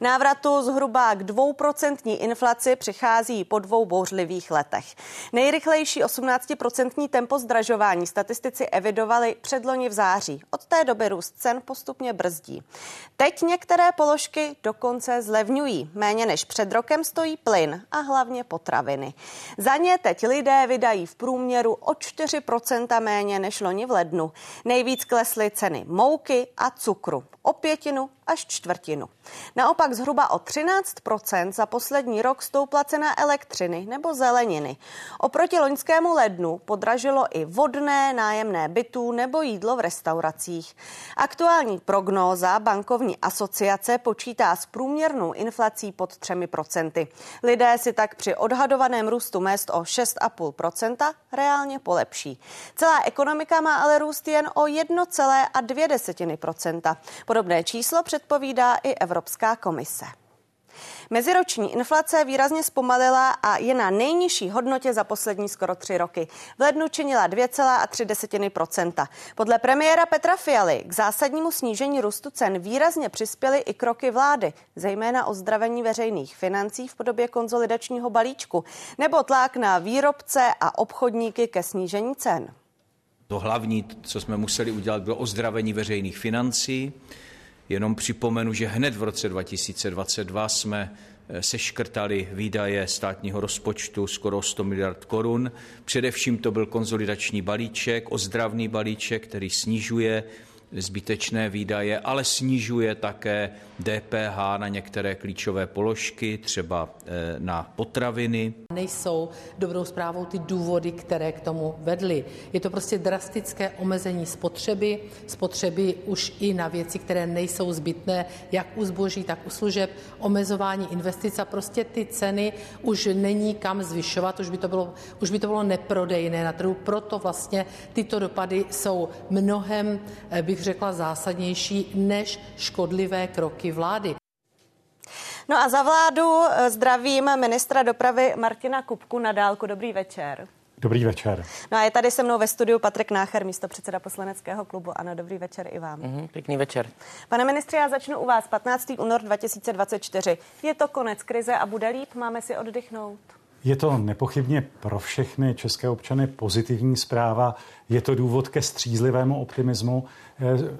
Návratu zhruba k dvouprocentní inflaci přichází po dvou bouřlivých letech. Nejrychlejší 18% tempo zdražování statistici evidovali předloni v září. Od té doby růst cen postupně brzdí. Teď některé položky dokonce zlevňují. Méně než před rokem stojí plyn a hlavně potraviny. Za ně teď lidé vydají v průměru o 4% méně než loni v lednu. Nejvíc klesly ceny mouky a cukru o pětinu až čtvrtinu. Naopak zhruba o 13% za poslední rok stoupla cena elektřiny nebo zeleniny. Oproti loňskému lednu podražilo i vodné, nájemné bytů nebo jídlo v restauracích. Aktuální prognóza bankovní asociace počítá s průměrnou inflací pod 3% Lidé si tak při odhadovaném růstu mest o 6,5% reálně polepší. Celá ekonomika má ale růst jen o 1,2 Podobné číslo předpovídá i Evropská komise. Meziroční inflace výrazně zpomalila a je na nejnižší hodnotě za poslední skoro tři roky. V lednu činila 2,3% Podle premiéra Petra Fialy k zásadnímu snížení růstu cen výrazně přispěly i kroky vlády, zejména ozdravení veřejných financí v podobě konzolidačního balíčku nebo tlak na výrobce a obchodníky ke snížení cen. To hlavní, co jsme museli udělat, bylo ozdravení veřejných financí. Jenom připomenu, že hned v roce 2022 jsme eh, seškrtali výdaje státního rozpočtu skoro 100 miliard korun. Především to byl konzolidační balíček, ozdravný balíček, který snižuje zbytečné výdaje, ale snižuje také DPH na některé klíčové položky, třeba eh, na potraviny. Nejsou dobrou zprávou ty důvody, které k tomu vedly. Je to prostě drastické omezení spotřeby, spotřeby už i na věci, které nejsou zbytné, jak u zboží, tak u služeb, omezování investic a prostě ty ceny už není kam zvyšovat, už by to bylo, už by to bylo neprodejné na trhu, proto vlastně tyto dopady jsou mnohem, eh, bych řekla, zásadnější než škodlivé kroky vlády. No a za vládu eh, zdravím ministra dopravy Martina Kupku na dálku. Dobrý večer. Dobrý večer. No a je tady se mnou ve studiu Patrik Nácher, místo předseda poslaneckého klubu. Ano, dobrý večer i vám. Mm-hmm, pěkný večer. Pane ministře, já začnu u vás. 15. únor 2024. Je to konec krize a bude líp? Máme si oddychnout? Je to nepochybně pro všechny české občany pozitivní zpráva. Je to důvod ke střízlivému optimismu.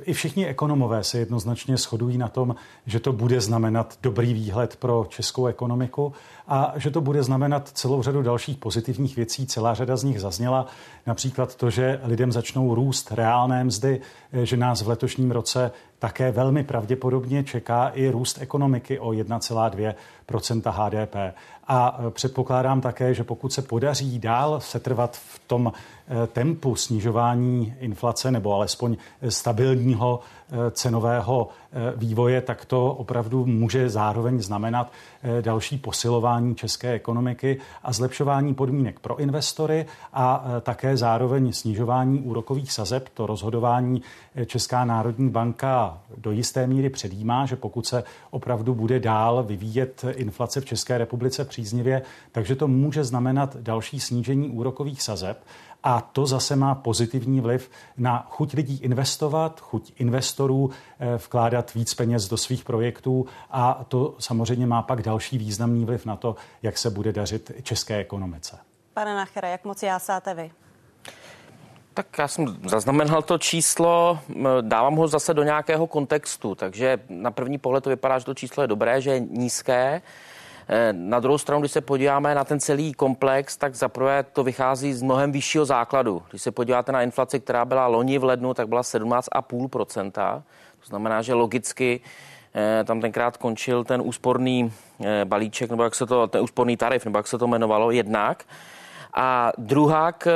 I všichni ekonomové se jednoznačně shodují na tom, že to bude znamenat dobrý výhled pro českou ekonomiku a že to bude znamenat celou řadu dalších pozitivních věcí. Celá řada z nich zazněla. Například to, že lidem začnou růst reálné mzdy, že nás v letošním roce také velmi pravděpodobně čeká i růst ekonomiky o 1,2% HDP. A předpokládám také, že pokud se podaří dál setrvat v tom Eh, tempu snižování inflace nebo alespoň stabilního eh, cenového eh, vývoje, tak to opravdu může zároveň znamenat další posilování české ekonomiky a zlepšování podmínek pro investory a také zároveň snižování úrokových sazeb. To rozhodování Česká národní banka do jisté míry předjímá, že pokud se opravdu bude dál vyvíjet inflace v České republice příznivě, takže to může znamenat další snížení úrokových sazeb a to zase má pozitivní vliv na chuť lidí investovat, chuť investorů eh, vkládat víc peněz do svých projektů a to samozřejmě má pak další významný vliv na to, jak se bude dařit české ekonomice. Pane Nachere, jak moc jásáte vy? Tak já jsem zaznamenal to číslo, dávám ho zase do nějakého kontextu, takže na první pohled to vypadá, že to číslo je dobré, že je nízké. Eh, na druhou stranu, když se podíváme na ten celý komplex, tak zaprvé to vychází z mnohem vyššího základu. Když se podíváte na inflaci, která byla loni v lednu, tak byla 17,5%. To znamená, že logicky eh, tam tenkrát končil ten úsporný eh, balíček, nebo jak se to, ten úsporný tarif, nebo jak se to jmenovalo, jednak. A druhák,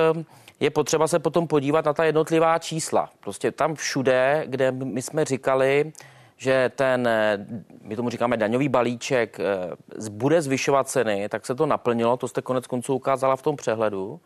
je potřeba se potom podívat na ta jednotlivá čísla. Prostě tam všude, kde my jsme říkali, že ten, eh, my tomu říkáme daňový balíček, eh, bude zvyšovat ceny, tak se to naplnilo, to jste konec konců ukázala v tom přehledu.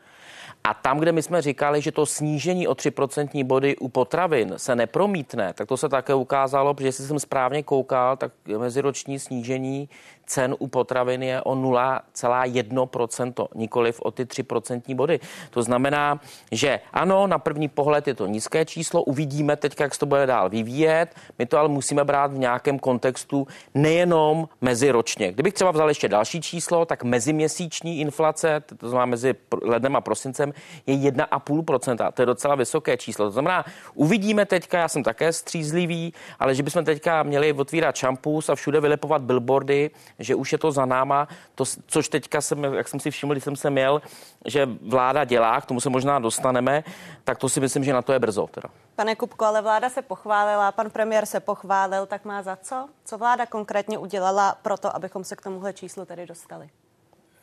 A tam, kde my jsme říkali, že to snížení o 3% body u potravin se nepromítne, tak to se také ukázalo, protože jestli jsem správně koukal, tak meziroční snížení cen u potravin je o 0,1%, nikoliv o ty 3% body. To znamená, že ano, na první pohled je to nízké číslo, uvidíme teď, jak se to bude dál vyvíjet. My to ale musíme brát v nějakém kontextu nejenom meziročně. Kdybych třeba vzal ještě další číslo, tak meziměsíční inflace, to znamená mezi lednem a prosincem, je 1,5%. To je docela vysoké číslo. To znamená, uvidíme teďka, já jsem také střízlivý, ale že bychom teďka měli otvírat šampus a všude vylepovat billboardy, že už je to za náma, to, což teďka jsem, jak jsem si všiml, když jsem se měl, že vláda dělá, k tomu se možná dostaneme, tak to si myslím, že na to je brzo. Teda. Pane Kupko, ale vláda se pochválila, pan premiér se pochválil, tak má za co? Co vláda konkrétně udělala pro to, abychom se k tomuhle číslu tedy dostali?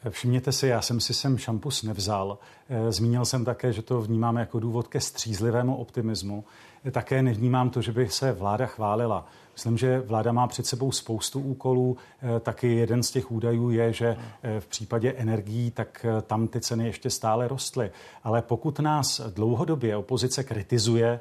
Všimněte si, já jsem si sem šampus nevzal. Eh, zmínil jsem také, že to vnímáme jako důvod ke střízlivému optimismu. Také nevnímám to, že by se vláda chválila. Myslím, že vláda má před sebou spoustu úkolů. Eh, taky jeden z těch údajů je, že eh, v případě energií, tak eh, tam ty ceny ještě stále rostly. Ale pokud nás dlouhodobě opozice kritizuje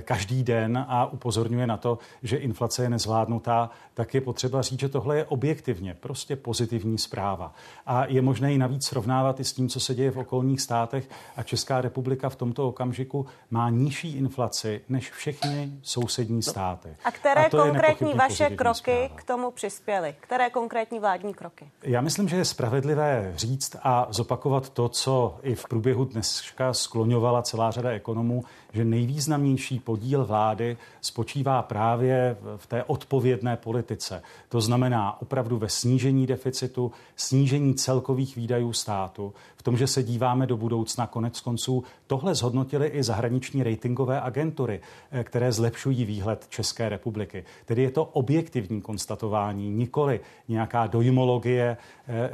každý den a upozorňuje na to, že inflace je nezvládnutá, tak je potřeba říct, že tohle je objektivně prostě pozitivní zpráva. A je možné ji navíc srovnávat i s tím, co se děje v okolních státech. A Česká republika v tomto okamžiku má nižší inflaci než všechny sousední státy. A které a to konkrétní vaše kroky zpráva. k tomu přispěly? Které konkrétní vládní kroky? Já myslím, že je spravedlivé říct a zopakovat to, co i v průběhu dneska skloňovala celá řada ekonomů, že nejvýznamnější podíl vlády spočívá právě v té odpovědné politice. To znamená opravdu ve snížení deficitu, snížení celkových výdajů státu, v tom, že se díváme do budoucna. Konec konců tohle zhodnotili i zahraniční ratingové agentury, eh, které zlepšují výhled České republiky. Tedy je to objektivní konstatování, nikoli nějaká dojmologie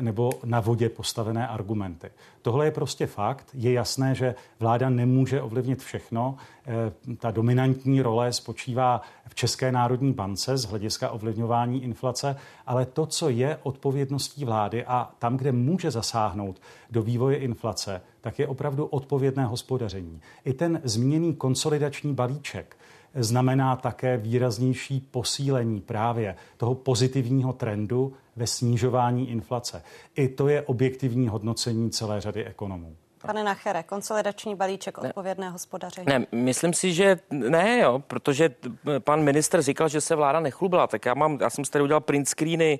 nebo na vodě postavené argumenty. Tohle je prostě fakt. Je jasné, že vláda nemůže ovlivnit všechno. Eh, ta dominantní role spočívá v České národní bance z hlediska ovlivňování inflace, ale to, co je odpovědností vlády a tam, kde může zasáhnout do vývoje inflace, tak je opravdu odpovědné hospodaření. I ten zmíněný konsolidační balíček znamená také výraznější posílení právě toho pozitivního trendu ve snižování inflace. I to je objektivní hodnocení celé řady ekonomů. Pane Nachere, konsolidační balíček ne, odpovědné hospodaření. Ne, myslím si, že ne, jo, protože pan minister říkal, že se vláda nechlubila, tak já mám, já jsem si tady udělal print screeny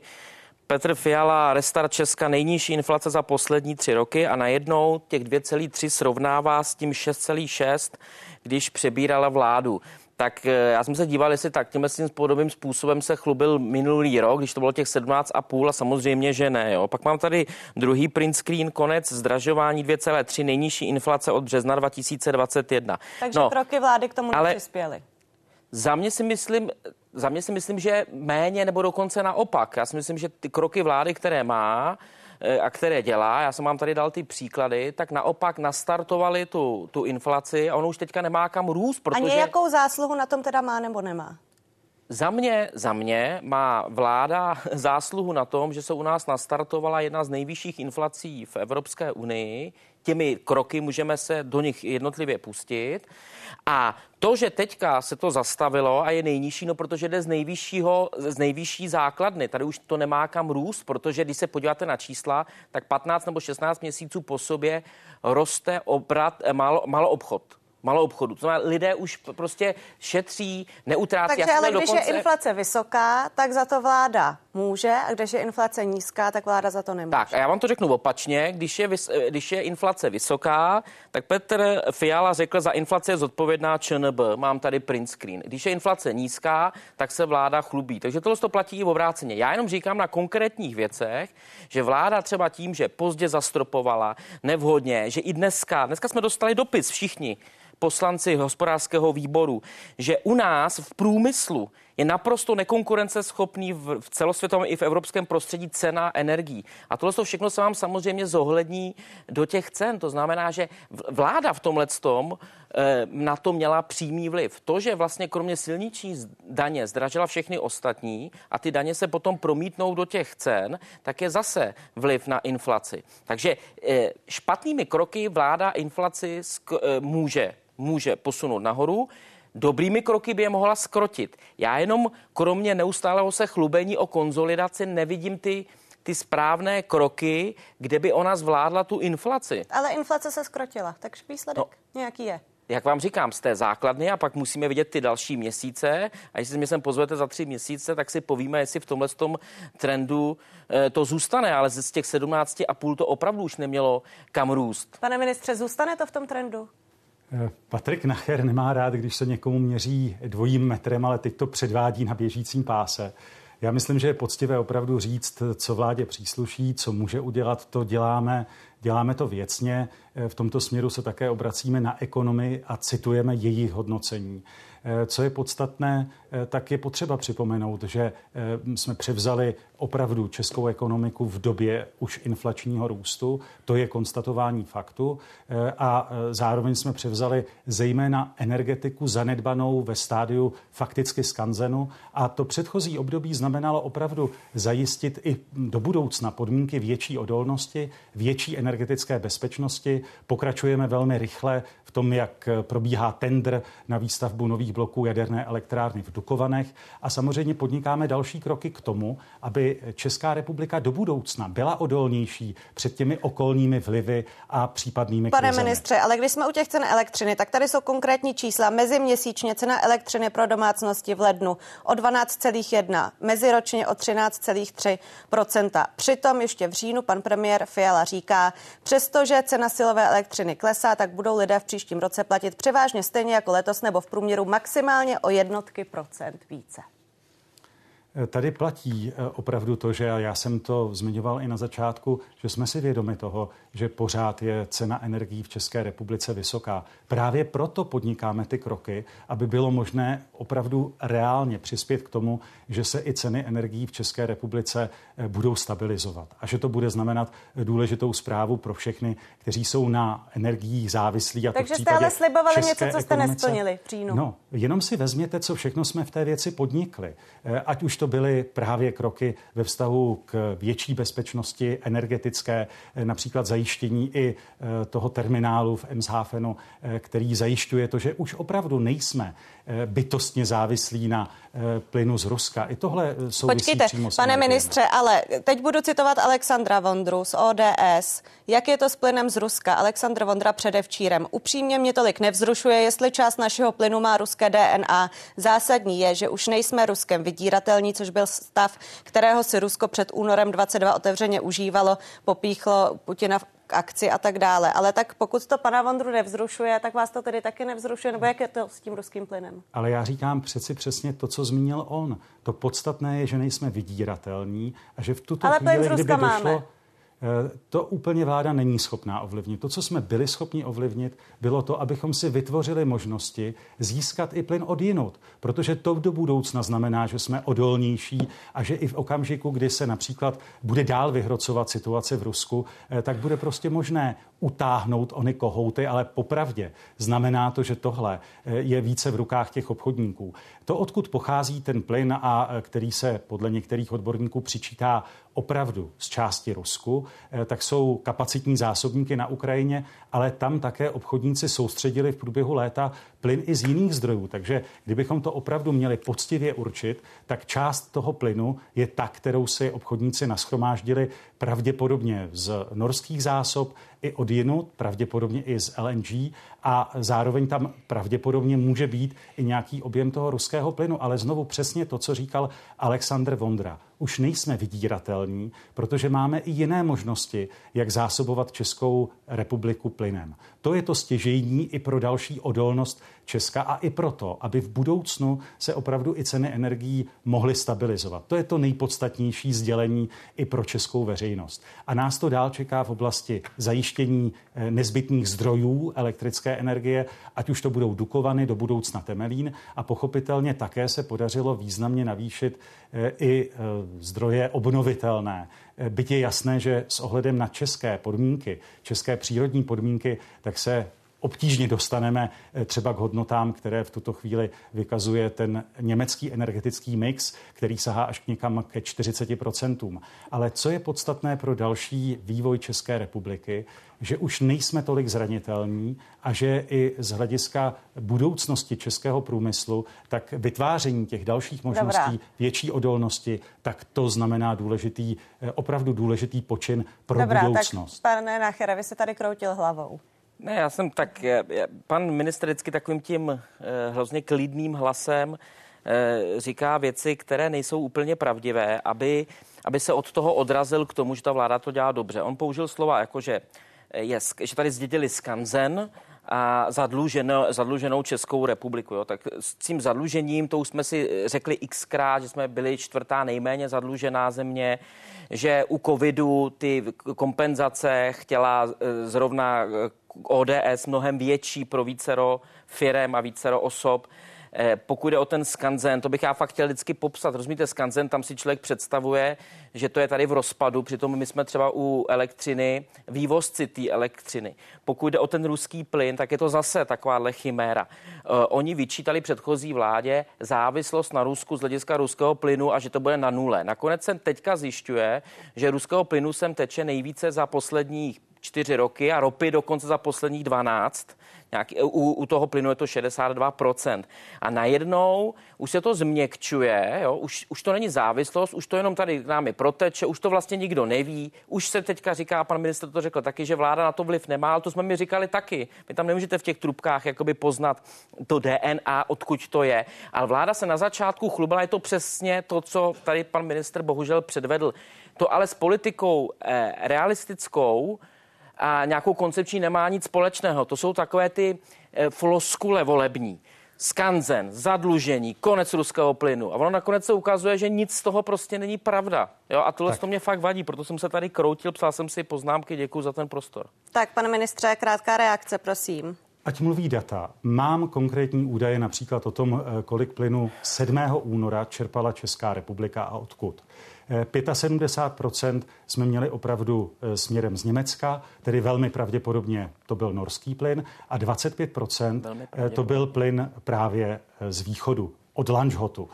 Petr Fiala, Restart Česka, nejnižší inflace za poslední tři roky a najednou těch 2,3 srovnává s tím 6,6, když přebírala vládu tak eh, já jsem se díval, jestli tak tímhle tím podobným způsobem se chlubil minulý rok, když to bylo těch 17,5 a samozřejmě, že ne. Jo. Pak mám tady druhý print screen, konec zdražování 2,3, nejnižší inflace od března 2021. Takže no, kroky vlády k tomu ale přispěly. Za mě si myslím, za mě si myslím, že méně nebo dokonce naopak. Já si myslím, že ty kroky vlády, které má, a které dělá, já jsem vám tady dal ty příklady, tak naopak nastartovali tu, tu inflaci a ono už teďka nemá kam růst. Protože... A nějakou zásluhu na tom teda má nebo nemá? Za mě, za mě má vláda zásluhu na tom, že se u nás nastartovala jedna z nejvyšších inflací v Evropské unii. Těmi kroky můžeme se do nich jednotlivě pustit. A to, že teďka se to zastavilo a je nejnižší, no protože jde z nejvyššího, z nejvyšší základny. Tady už to nemá kam růst, protože když se podíváte na čísla, tak 15 nebo 16 měsíců po sobě roste obrat, eh, malo, malo obchod malou obchodu. To znamená, lidé už prostě šetří, neutrácí. Takže ale když dokonce... je inflace vysoká, tak za to vláda může a když je inflace nízká, tak vláda za to nemůže. Tak a já vám to řeknu opačně. Když je, vys... když je inflace vysoká, tak Petr Fiala řekl, za inflace je zodpovědná ČNB. Mám tady print screen. Když je inflace nízká, tak se vláda chlubí. Takže tohle to platí i obráceně. Já jenom říkám na konkrétních věcech, že vláda třeba tím, že pozdě zastropovala, nevhodně, že i dneska, dneska jsme dostali dopis všichni, poslanci hospodářského výboru, že u nás v průmyslu je naprosto nekonkurenceschopný v, v celosvětovém i v evropském prostředí cena energií. A tohle to všechno se vám samozřejmě zohlední do těch cen. To znamená, že vláda v tomhle tom eh, na to měla přímý vliv. To, že vlastně kromě silniční daně zdražila všechny ostatní a ty daně se potom promítnou do těch cen, tak je zase vliv na inflaci. Takže eh, špatnými kroky vláda inflaci může, může posunout nahoru dobrými kroky by je mohla skrotit. Já jenom kromě neustálého se chlubení o konzolidaci nevidím ty ty správné kroky, kde by ona zvládla tu inflaci. Ale inflace se skrotila, takže výsledek no, nějaký je jak vám říkám, z té základny a pak musíme vidět ty další měsíce. A jestli mě sem pozvete za tři měsíce, tak si povíme, jestli v tomhle tom trendu eh, to zůstane, ale z těch 17,5 to opravdu už nemělo kam růst. Pane ministře, zůstane to v tom trendu? Patrik Nacher nemá rád, když se někomu měří dvojím metrem, ale teď to předvádí na běžícím páse. Já myslím, že je poctivé opravdu říct, co vládě přísluší, co může udělat, to děláme. Děláme to věcně. V tomto směru se také obracíme na ekonomy a citujeme jejich hodnocení. Eh, co je podstatné, eh, tak je potřeba připomenout, že eh, jsme převzali opravdu českou ekonomiku v době už inflačního růstu. To je konstatování faktu. A zároveň jsme převzali zejména energetiku zanedbanou ve stádiu fakticky skanzenu. A to předchozí období znamenalo opravdu zajistit i do budoucna podmínky větší odolnosti, větší energetické bezpečnosti. Pokračujeme velmi rychle v tom, jak probíhá tender na výstavbu nových bloků jaderné elektrárny v Dukovanech a samozřejmě podnikáme další kroky k tomu, aby Česká republika do budoucna byla odolnější před těmi okolními vlivy a případnými Pane krizemi. ministře, ale když jsme u těch cen elektřiny, tak tady jsou konkrétní čísla. Meziměsíčně cena elektřiny pro domácnosti v lednu o 12,1, meziročně o 13,3% Přitom ještě v říjnu pan premiér Fiala říká, přestože cena silové elektřiny klesá, tak budou lidé v příští příštím roce platit převážně stejně jako letos nebo v průměru maximálně o jednotky procent více. Tady platí eh, opravdu to, že já jsem to zmiňoval i na začátku, že jsme si vědomi toho, že pořád je cena energií v České republice vysoká. Právě proto podnikáme ty kroky, aby bylo možné opravdu reálně přispět k tomu, že se i ceny energií v České republice eh, budou stabilizovat a že to bude znamenat důležitou zprávu pro všechny, kteří jsou na energiích závislí. A Takže jste ale slibovali něco, co jste nesplnili v říjnu. No, jenom si vezměte, co všechno jsme v té věci podnikli. Eh, ať už to byly právě kroky ve vztahu k větší bezpečnosti energetické, eh, například zajištění i eh, toho terminálu v Emshafenu, který zajišťuje to, že už opravdu nejsme bytostně závislí na plynu z Ruska. I tohle souvisí Počkejte, přímo s pane ministře, ale teď budu citovat Alexandra Vondru z ODS. Jak je to s plynem z Ruska? Alexandr Vondra předevčírem. Upřímně mě tolik nevzrušuje, jestli část našeho plynu má ruské DNA. Zásadní je, že už nejsme Ruskem vydíratelní, což byl stav, kterého si Rusko před únorem 22 otevřeně užívalo, popíchlo Putina v akci a tak dále. Ale tak pokud to pana Vondru nevzrušuje, tak vás to tedy taky nevzrušuje, nebo jak je to s tím ruským plynem? Ale já říkám přeci přesně to, co zmínil on. To podstatné je, že nejsme vydíratelní a že v tuto Ale chvíli, kdyby došlo, máme. Eh, to úplně vláda není schopná ovlivnit. To, co jsme byli schopni ovlivnit, bylo to, abychom si vytvořili možnosti získat i plyn od jinot, protože to do budoucna znamená, že jsme odolnější a že i v okamžiku, kdy se například bude dál vyhrocovat situace v Rusku, eh, tak bude prostě možné utáhnout ony kohouty, ale popravdě znamená to, že tohle eh, je více v rukách těch obchodníků. To, odkud pochází ten plyn a který se podle některých odborníků přičítá opravdu z části Rusku, eh, tak jsou kapacitní zásobníky na Ukrajině, ale tam také obchodníci soustředili v průběhu léta plyn i z jiných zdrojů. Takže kdybychom to opravdu měli poctivě určit, tak část toho plynu je ta, kterou si obchodníci naschromáždili pravděpodobně z norských zásob i od jinut, pravděpodobně i z LNG a zároveň tam pravděpodobně může být i nějaký objem toho ruského plynu. Ale znovu přesně to, co říkal Aleksandr Vondra. Už nejsme vydíratelní, protože máme i jiné možnosti, jak zásobovat Českou republiku plynem. To je to stěžejní i pro další odolnost Česka a i proto, aby v budoucnu se opravdu i ceny energií mohly stabilizovat. To je to nejpodstatnější sdělení i pro českou veřejnost. A nás to dál čeká v oblasti zajištění eh, nezbytných zdrojů elektrické energie, ať už to budou Dukovany, do budoucna Temelín a pochopitelně také se podařilo významně navýšit eh, i eh, zdroje obnovitelné. Byť je jasné, že s ohledem na české podmínky, české přírodní podmínky, tak se obtížně dostaneme eh, třeba k hodnotám, které v tuto chvíli vykazuje ten německý energetický mix, který sahá až k někam ke 40%. Ale co je podstatné pro další vývoj České republiky, že už nejsme tolik zranitelní a že i z hlediska budoucnosti českého průmyslu, tak vytváření těch dalších možností, Dobrá. větší odolnosti, tak to znamená důležitý, eh, opravdu důležitý počin pro Dobrá, budoucnost. Tak, pane Nachera, vy se tady kroutil hlavou. Ne, já jsem tak, pan ministr vždycky takovým tím eh, hrozně klidným hlasem eh, říká věci, které nejsou úplně pravdivé, aby, aby se od toho odrazil k tomu, že ta vláda to dělá dobře. On použil slova jako, že, je, že tady zdědili skanzen, a zadluženou, zadluženou Českou republiku. Jo. Tak s tím zadlužením, to už jsme si řekli xkrát, že jsme byli čtvrtá nejméně zadlužená země, že u covidu ty kompenzace chtěla eh, zrovna ODS mnohem větší pro vícero firem a vícero osob. Eh, pokud jde o ten skanzen, to bych já fakt chtěl vždycky popsat. Rozumíte, skanzen, tam si člověk představuje, že to je tady v rozpadu, přitom my jsme třeba u elektřiny, vývozci té elektřiny. Pokud jde o ten ruský plyn, tak je to zase takováhle chiméra. Eh, oni vyčítali předchozí vládě závislost na Rusku z hlediska ruského plynu a že to bude na nule. Nakonec se teďka zjišťuje, že ruského plynu sem teče nejvíce za posledních čtyři roky a ropy dokonce za posledních 12. Nějaký, u, u toho plynu je to 62%. A najednou už se to změkčuje, jo? Už, už to není závislost, už to jenom tady námi proteče, už to vlastně nikdo neví. Už se teďka říká, pan minister to řekl taky, že vláda na to vliv nemá, ale to jsme mi říkali taky. Vy tam nemůžete v těch trubkách jakoby poznat to DNA, odkud to je. Ale vláda se na začátku chlubila, je to přesně to, co tady pan minister bohužel předvedl. To ale s politikou eh, realistickou, a nějakou koncepční nemá nic společného. To jsou takové ty eh, floskule volební. Skanzen, zadlužení, konec ruského plynu. A ono nakonec se ukazuje, že nic z toho prostě není pravda. Jo, a tohle tak. to mě fakt vadí, proto jsem se tady kroutil, psal jsem si poznámky, děkuji za ten prostor. Tak, pane ministře, krátká reakce, prosím. Ať mluví data. Mám konkrétní údaje například o tom, eh, kolik plynu 7. února čerpala Česká republika a odkud. 75% jsme měli opravdu eh, směrem z Německa, tedy velmi pravděpodobně to byl norský plyn a 25% eh, to byl plyn právě eh, z východu od Lanžhotu.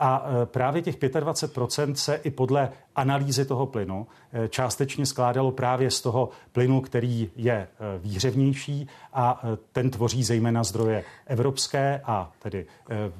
A právě těch 25% se i podle analýzy toho plynu eh, částečně skládalo právě z toho plynu, který je eh, výhřevnější a eh, ten tvoří zejména zdroje evropské a tedy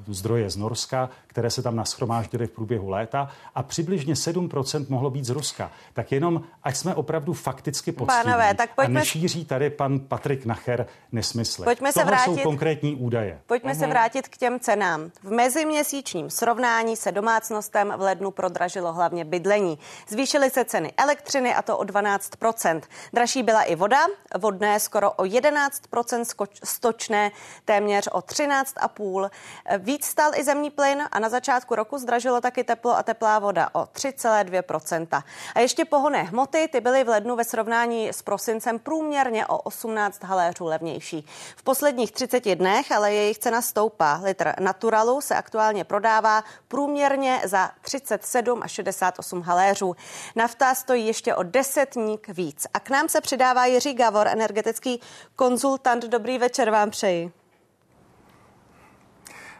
zdroje z Norska, které se tam naschromáždily v průběhu léta a přibližně 7% mohlo být z Ruska. Tak jenom, ať jsme opravdu fakticky poctiví Pánové, tak pojďme... a nešíří tady pan Patrik Nacher nesmysly. Pojďme se vrátit... jsou konkrétní údaje. Pojďme uh-huh. se vrátit k těm cenám. V meziměsíčním srovnání se domácnostem v lednu prodražilo hlavně bydlení zdražení. Zvýšily se ceny elektřiny a to o 12% Dražší byla i voda, vodné skoro o 11% stočné téměř o 13,5 Víc stal i zemní plyn a na začátku roku zdražilo taky teplo a teplá voda o 3,2% A ještě pohonné hmoty, ty byly v lednu ve srovnání s prosincem průměrně o 18 haléřů levnější. V posledních 30 dnech ale jejich cena stoupá. Litr naturalu se aktuálně prodává průměrně za 37 až 68 haléřů haléřů. Nafta stojí ještě o desetník víc. A k nám se přidává Jiří Gavor, energetický konzultant. Dobrý večer vám přeji.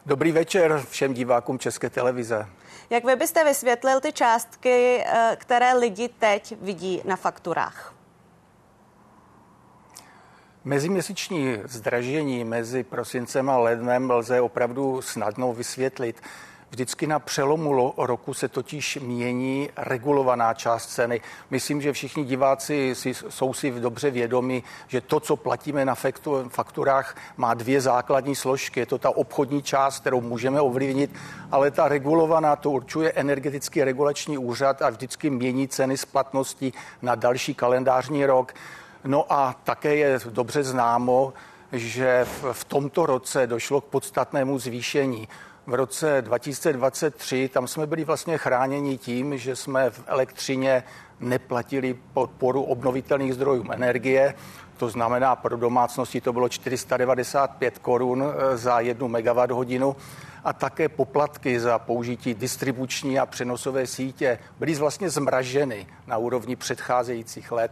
Dobrý večer všem divákům České televize. Jak vy byste vysvětlil ty částky, eh, které lidi teď vidí na fakturách? Meziměsíční zdražení mezi prosincem a lednem lze opravdu snadno vysvětlit. Vždycky na přelomu roku se totiž mění regulovaná část ceny. Myslím, že všichni diváci si, jsou si dobře vědomi, že to, co platíme na fakturách, má dvě základní složky. Je to ta obchodní část, kterou můžeme ovlivnit, ale ta regulovaná to určuje energetický regulační úřad a vždycky mění ceny splatnosti na další kalendářní rok. No a také je dobře známo, že v tomto roce došlo k podstatnému zvýšení v roce 2023 tam jsme byli vlastně chráněni tím, že jsme v elektřině neplatili podporu obnovitelných zdrojů energie. To znamená, pro domácnosti to bylo 495 korun eh, za jednu megawatt hodinu a také poplatky za použití distribuční a přenosové sítě byly vlastně zmraženy na úrovni předcházejících let.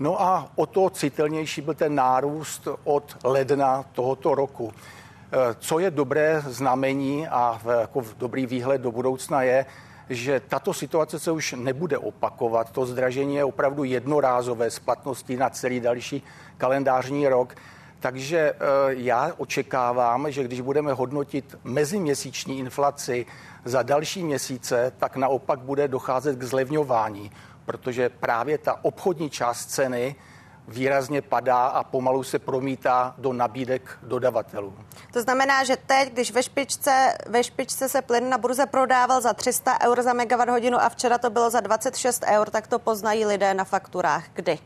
No a o to citelnější byl ten nárůst od ledna tohoto roku. Co je dobré znamení a jako dobrý výhled do budoucna je, že tato situace se už nebude opakovat. To zdražení je opravdu jednorázové splatností na celý další kalendářní rok. Takže eh, já očekávám, že když budeme hodnotit meziměsíční inflaci za další měsíce, tak naopak bude docházet k zlevňování, protože právě ta obchodní část ceny výrazně padá a pomalu se promítá do nabídek dodavatelů. To znamená, že teď, když ve špičce, ve špičce se plyn na burze prodával za 300 eur za megawatt hodinu a včera to bylo za 26 eur, tak to poznají lidé na fakturách. Kdy?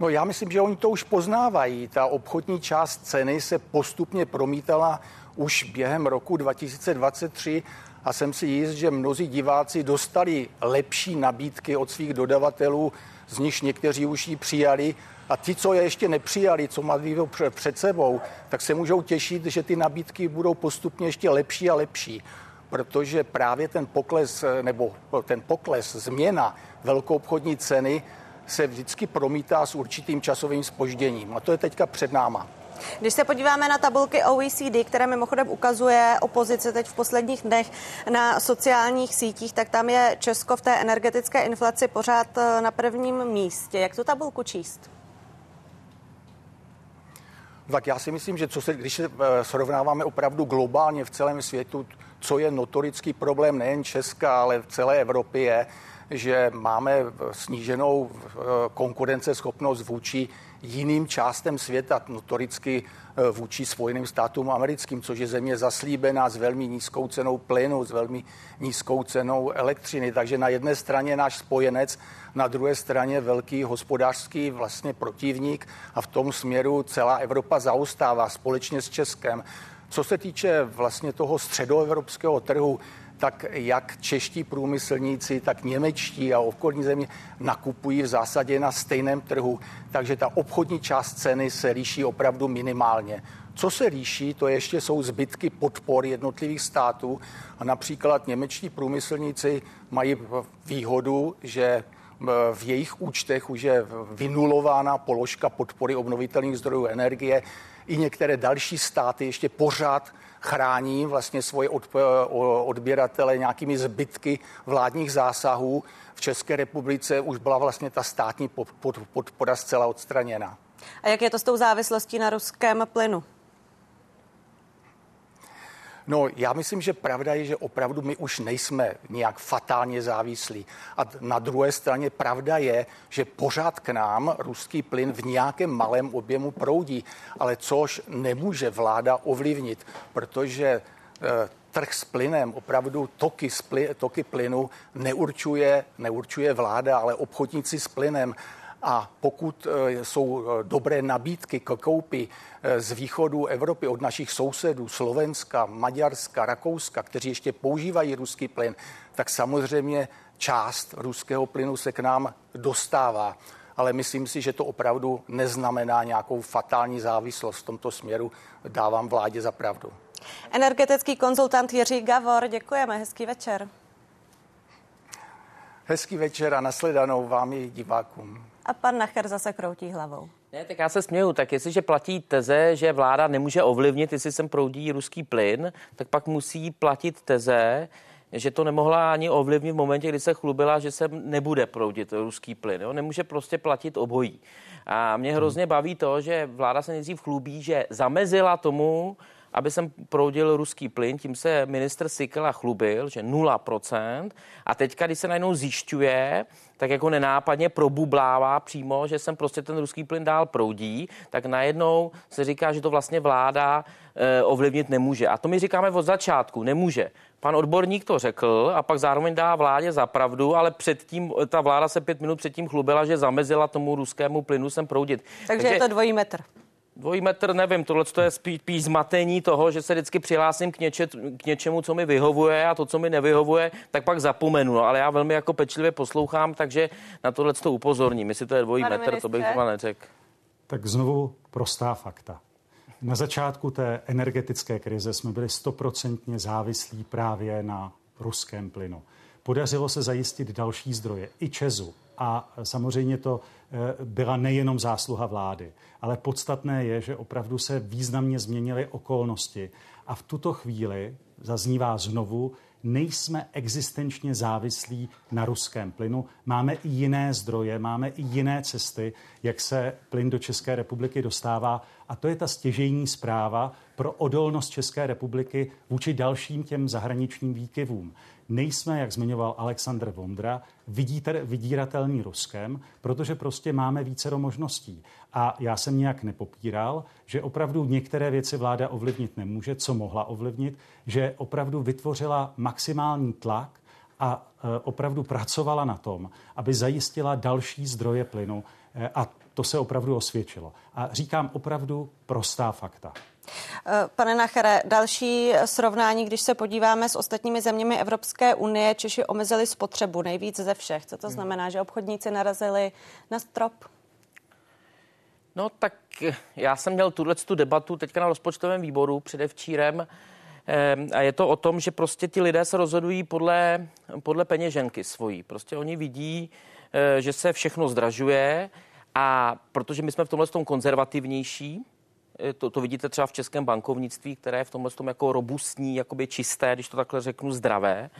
No já myslím, že oni to už poznávají. Ta obchodní část ceny se postupně promítala už během roku 2023 a jsem si jist, že mnozí diváci dostali lepší nabídky od svých dodavatelů, z nich někteří už ji přijali a ti, co je ještě nepřijali, co mají před sebou, tak se můžou těšit, že ty nabídky budou postupně ještě lepší a lepší protože právě ten pokles nebo ten pokles, změna velkoobchodní ceny se vždycky promítá s určitým časovým spožděním. A to je teďka před náma. Když se podíváme na tabulky OECD, které mimochodem ukazuje opozice teď v posledních dnech na sociálních sítích, tak tam je Česko v té energetické inflaci pořád eh, na prvním místě. Jak tu tabulku číst? Tak já si myslím, že co se, když se eh, srovnáváme opravdu globálně v celém světu, co je notorický problém nejen Česka, ale v celé Evropě je, že máme sníženou konkurenceschopnost vůči jiným částem světa, notoricky eh, vůči Spojeným státům americkým, což je země zaslíbená s velmi nízkou cenou plynu, s velmi nízkou cenou elektřiny. Takže na jedné straně náš spojenec, na druhé straně velký hospodářský vlastně protivník a v tom směru celá Evropa zaostává společně s Českem. Co se týče vlastně toho středoevropského trhu, tak jak čeští průmyslníci, tak němečtí a okolní země nakupují v zásadě na stejném trhu, takže ta obchodní část ceny se líší opravdu minimálně. Co se líší, to ještě jsou zbytky podpor jednotlivých států a například němečtí průmyslníci mají výhodu, že v jejich účtech už je vynulována položka podpory obnovitelných zdrojů energie. I některé další státy ještě pořád chrání vlastně svoje odběratele nějakými zbytky vládních zásahů. V České republice už byla vlastně ta státní podpora zcela odstraněna. A jak je to s tou závislostí na ruském plynu? No, já myslím, že pravda je, že opravdu my už nejsme nějak fatálně závislí. A na druhé straně pravda je, že pořád k nám ruský plyn v nějakém malém objemu proudí, ale což nemůže vláda ovlivnit, protože eh, trh s plynem, opravdu toky, spli, toky plynu neurčuje, neurčuje vláda, ale obchodníci s plynem. A pokud eh, jsou eh, dobré nabídky k koupi eh, z východu Evropy od našich sousedů, Slovenska, Maďarska, Rakouska, kteří ještě používají ruský plyn, tak samozřejmě část ruského plynu se k nám dostává. Ale myslím si, že to opravdu neznamená nějakou fatální závislost. V tomto směru dávám vládě za pravdu. Energetický konzultant Jiří Gavor, děkujeme, hezký večer. Hezký večer a nasledanou vám i divákům a pan Nacher zase kroutí hlavou. Ne, tak já se směju. Tak jestliže platí teze, že vláda nemůže ovlivnit, jestli sem proudí ruský plyn, tak pak musí platit teze, že to nemohla ani ovlivnit v momentě, kdy se chlubila, že se nebude proudit ruský plyn. Jo? Nemůže prostě platit obojí. A mě hrozně baví to, že vláda se nejdřív chlubí, že zamezila tomu, aby sem proudil ruský plyn, tím se ministr Sikela chlubil, že 0%. A teďka, když se najednou zjišťuje, tak jako nenápadně probublává přímo, že sem prostě ten ruský plyn dál proudí, tak najednou se říká, že to vlastně vláda e, ovlivnit nemůže. A to my říkáme od začátku, nemůže. Pan odborník to řekl a pak zároveň dá vládě za pravdu, ale předtím ta vláda se pět minut předtím chlubila, že zamezila tomu ruskému plynu sem proudit. Takže, Takže je to dvojí metr. Dvojí metr, nevím, tohle je spíš, spíš zmatení toho, že se vždycky přihlásím k, něče, k něčemu, co mi vyhovuje a to, co mi nevyhovuje, tak pak zapomenu. No, ale já velmi jako pečlivě poslouchám, takže na tohle to upozorním. Jestli to je dvojí Pane metr, ministře? to bych třeba neřekl. Tak znovu prostá fakta. Na začátku té energetické krize jsme byli stoprocentně závislí právě na ruském plynu. Podařilo se zajistit další zdroje i Česu A samozřejmě to byla nejenom zásluha vlády, ale podstatné je, že opravdu se významně změnily okolnosti a v tuto chvíli zaznívá znovu, nejsme existenčně závislí na ruském plynu. Máme i jiné zdroje, máme i jiné cesty, jak se plyn do České republiky dostává. A to je ta stěžejní zpráva pro odolnost České republiky vůči dalším těm zahraničním výkyvům nejsme, jak zmiňoval Aleksandr Vondra, vidíte, vydíratelní Ruskem, protože prostě máme více možností. A já jsem nějak nepopíral, že opravdu některé věci vláda ovlivnit nemůže, co mohla ovlivnit, že opravdu vytvořila maximální tlak a e, opravdu pracovala na tom, aby zajistila další zdroje plynu. E, a to se opravdu osvědčilo. A říkám opravdu prostá fakta. Eh, pane Nachere, další srovnání, když se podíváme s ostatními zeměmi Evropské unie, Češi omezili spotřebu nejvíc ze všech. Co to hmm. znamená, že obchodníci narazili na strop? No tak já jsem měl tuhle tu debatu teďka na rozpočtovém výboru předevčírem ehm, a je to o tom, že prostě ti lidé se rozhodují podle, podle peněženky svojí. Prostě oni vidí, eh, že se všechno zdražuje a protože my jsme v tomhle tom konzervativnější, Eh, to, to vidíte třeba v českém bankovnictví, které je v tomhle tom jako robustní, jakoby čisté, když to takhle řeknu, zdravé,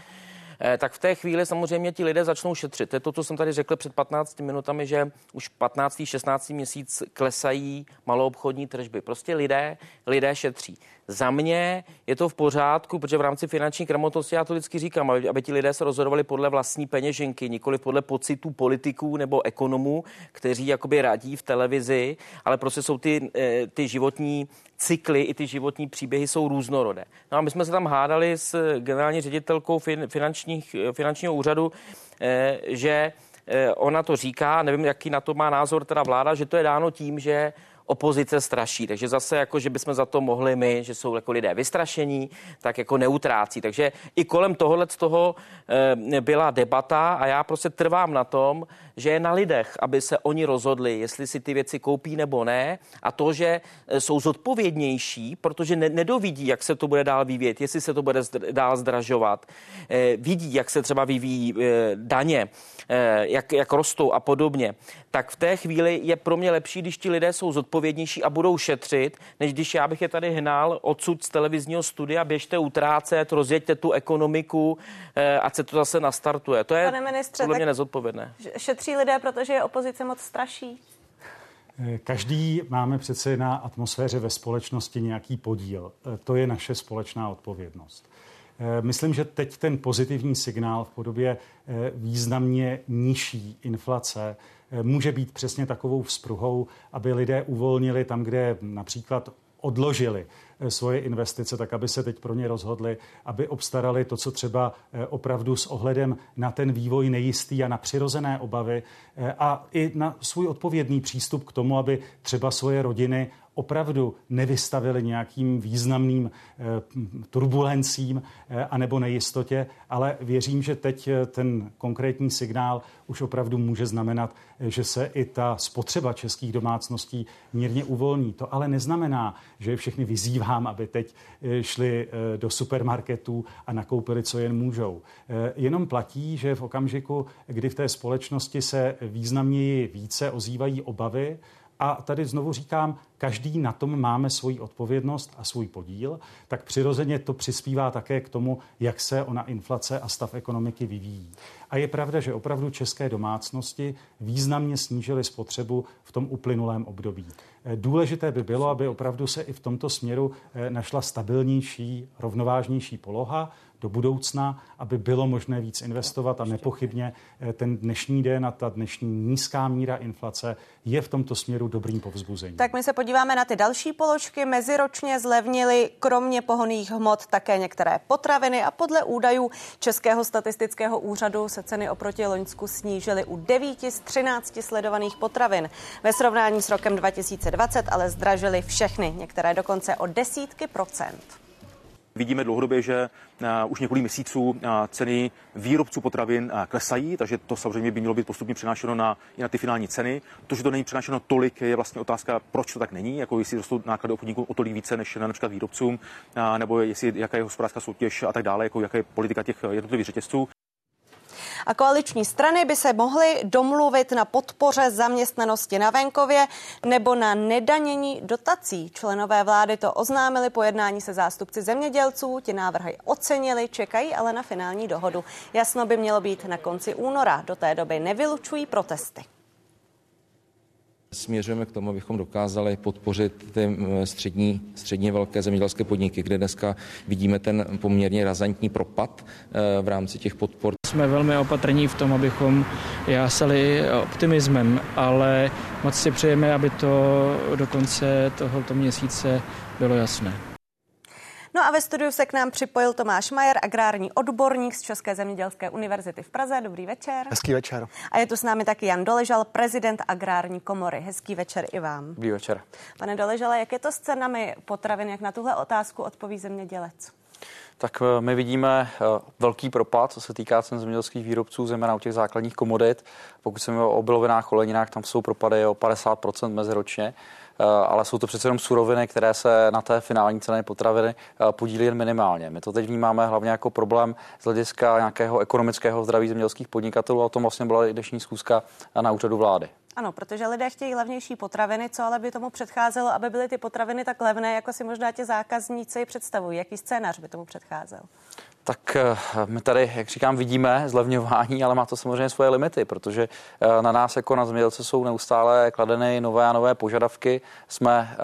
eh, tak v té chvíli samozřejmě ti lidé začnou šetřit. To co jsem tady řekl před 15 minutami, že už 15. 16. měsíc klesají maloobchodní tržby. Prostě lidé, lidé šetří. Za mě je to v pořádku, protože v rámci finanční gramotnosti já to vždycky říkám, aby, aby ti lidé se rozhodovali podle vlastní peněženky, nikoli podle pocitů politiků nebo ekonomů, kteří jakoby radí v televizi, ale prostě jsou ty, eh, ty životní cykly i ty životní příběhy jsou různorodé. No a my jsme se tam hádali s generální ředitelkou finančních, finančního úřadu, eh, že eh, ona to říká, nevím, jaký na to má názor teda vláda, že to je dáno tím, že opozice straší. Takže zase jako, že bychom za to mohli my, že jsou jako lidé vystrašení, tak jako neutrácí. Takže i kolem tohohle z toho e, byla debata a já prostě trvám na tom, že je na lidech, aby se oni rozhodli, jestli si ty věci koupí nebo ne a to, že eh, jsou zodpovědnější, protože ne, nedovidí, jak se to bude dál vyvíjet, jestli se to bude zdr- dál zdražovat, e, vidí, jak se třeba vyvíjí daně, jak, jak rostou a podobně, tak v té chvíli je pro mě lepší, když ti lidé jsou zodpovědnější a budou šetřit, než když já bych je tady hnal odsud z televizního studia, běžte utrácet, rozjeďte tu ekonomiku, eh, ať se to zase nastartuje. To je Pane ministře, podle mě nezodpovědné. Šetří lidé, protože je opozice moc straší? Eh, každý máme přece na atmosféře ve společnosti nějaký podíl. Eh, to je naše společná odpovědnost. Myslím, že teď ten pozitivní signál v podobě významně nižší inflace může být přesně takovou vzpruhou, aby lidé uvolnili tam, kde například odložili eh, svoje investice, tak aby se teď pro ně rozhodli, aby obstarali to, co třeba eh, opravdu s ohledem na ten vývoj nejistý a na přirozené obavy eh, a i na svůj odpovědný přístup k tomu, aby třeba svoje rodiny opravdu nevystavili nějakým významným eh, turbulencím eh, anebo nejistotě, ale věřím, že teď eh, ten konkrétní signál už opravdu může znamenat, že se i ta spotřeba českých domácností mírně uvolní. To ale neznamená, že všechny vyzývám, aby teď šli do supermarketů a nakoupili, co jen můžou. Jenom platí, že v okamžiku, kdy v té společnosti se významněji více ozývají obavy, a tady znovu říkám, každý na tom máme svoji odpovědnost a svůj podíl, tak přirozeně to přispívá také k tomu, jak se ona inflace a stav ekonomiky vyvíjí. A je pravda, že opravdu české domácnosti významně snížily spotřebu v tom uplynulém období. Eh, důležité by bylo, aby opravdu se i v tomto směru eh, našla stabilnější, rovnovážnější poloha, do budoucna, aby bylo možné víc investovat a nepochybně eh, ten dnešní den a ta dnešní nízká míra inflace je v tomto směru dobrým povzbuzením. Tak my se podíváme na ty další položky. Meziročně zlevnily kromě pohoných hmot také některé potraviny a podle údajů Českého statistického úřadu se ceny oproti Loňsku snížily u 9 z 13 sledovaných potravin. Ve srovnání s rokem 2020 ale zdražily všechny, některé dokonce o desítky procent. Vidíme dlouhodobě, že eh, už několik měsíců eh, ceny výrobců potravin eh, klesají, takže to samozřejmě by mělo být postupně přenášeno na, i na ty finální ceny. To, že to není přenášeno tolik, je vlastně otázka, proč to tak není, jako jestli rostou náklady obchodníků o tolik více než na například výrobcům, nebo jestli jaká je hospodářská soutěž a tak dále, jako jaká je politika těch jednotlivých řetězců. A koaliční strany by se mohly domluvit na podpoře zaměstnanosti na venkově nebo na nedanění dotací. Členové vlády to oznámili po jednání se zástupci zemědělců, ti návrhy ocenili, čekají ale na finální dohodu. Jasno by mělo být na konci února. Do té doby nevylučují protesty. Směřujeme k tomu, abychom dokázali podpořit ty střední, středně velké zemědělské podniky, kde dneska vidíme ten poměrně razantní propad eh, v rámci těch podpor. Jsme velmi opatrní v tom, abychom jásali optimismem, ale moc si přejeme, aby to do konce tohoto měsíce bylo jasné. No a ve studiu se k nám připojil Tomáš Majer, agrární odborník z České zemědělské univerzity v Praze. Dobrý večer. Hezký večer. A je tu s námi taky Jan Doležal, prezident agrární komory. Hezký večer i vám. Dobrý večer. Pane Doležale, jak je to s cenami potravin? Jak na tuhle otázku odpoví zemědělec? Tak eh, my vidíme eh, velký propad, co se týká cen zemědělských výrobců, zejména u těch základních komodit. Pokud se o obilovinách, oleninách, tam jsou propady o 50% meziročně. Eh, ale jsou to přece jenom suroviny, které se na té finální ceně potraviny podílí jen minimálně. My to teď vnímáme hlavně jako problém z hlediska nějakého ekonomického zdraví zemědělských podnikatelů a o tom vlastně byla i dnešní schůzka na úřadu vlády. Ano, protože lidé chtějí levnější potraviny, co ale by tomu předcházelo, aby byly ty potraviny tak levné, jako si možná ti zákazníci představují. Jaký scénář by tomu předcházel? Tak eh, my tady, jak říkám, vidíme zlevňování, ale má to samozřejmě svoje limity, protože eh, na nás jako na zemědělce jsou neustále kladeny nové a nové požadavky. Jsme eh,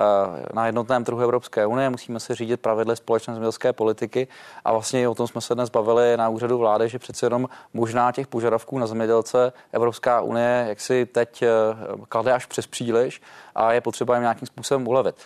na jednotném trhu Evropské unie, musíme se řídit pravidly společné zemědělské politiky a vlastně o tom jsme se dnes bavili na úřadu vlády, že přece jenom možná těch požadavků na zemědělce Evropská unie, jak si teď klade až přes příliš a je potřeba jim nějakým způsobem ulevit.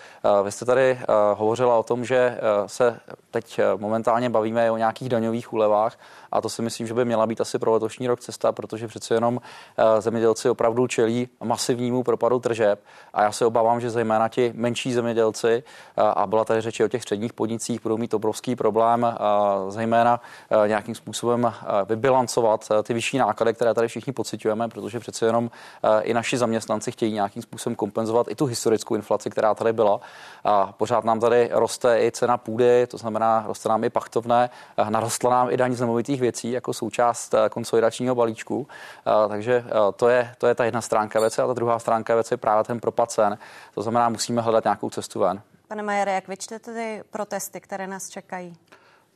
Vy jste tady hovořila o tom, že se teď momentálně bavíme o nějakých daňových úlevách a to si myslím, že by měla být asi pro letošní rok cesta, protože přece jenom eh, zemědělci opravdu čelí masivnímu propadu tržeb a já se obávám, že zejména ti menší zemědělci, eh, a byla tady řeči o těch středních podnicích, budou mít obrovský problém, eh, zejména nějakým způsobem vybilancovat ty vyšší náklady, které tady všichni pocitujeme, protože přece jenom i naši zaměstnanci chtějí nějakým způsobem kompenzovat i tu historickou inflaci, která tady byla. A pořád nám tady roste i cena půdy, to znamená, roste nám i pachtovné, narostla nám i daň z nemovitých věcí jako součást eh, konsolidačního balíčku. Eh, takže eh, to je, to je ta jedna stránka věci a ta druhá stránka věci je právě ten propad cen. To znamená, musíme hledat nějakou cestu ven. Pane Majere, jak vyčtete ty protesty, které nás čekají?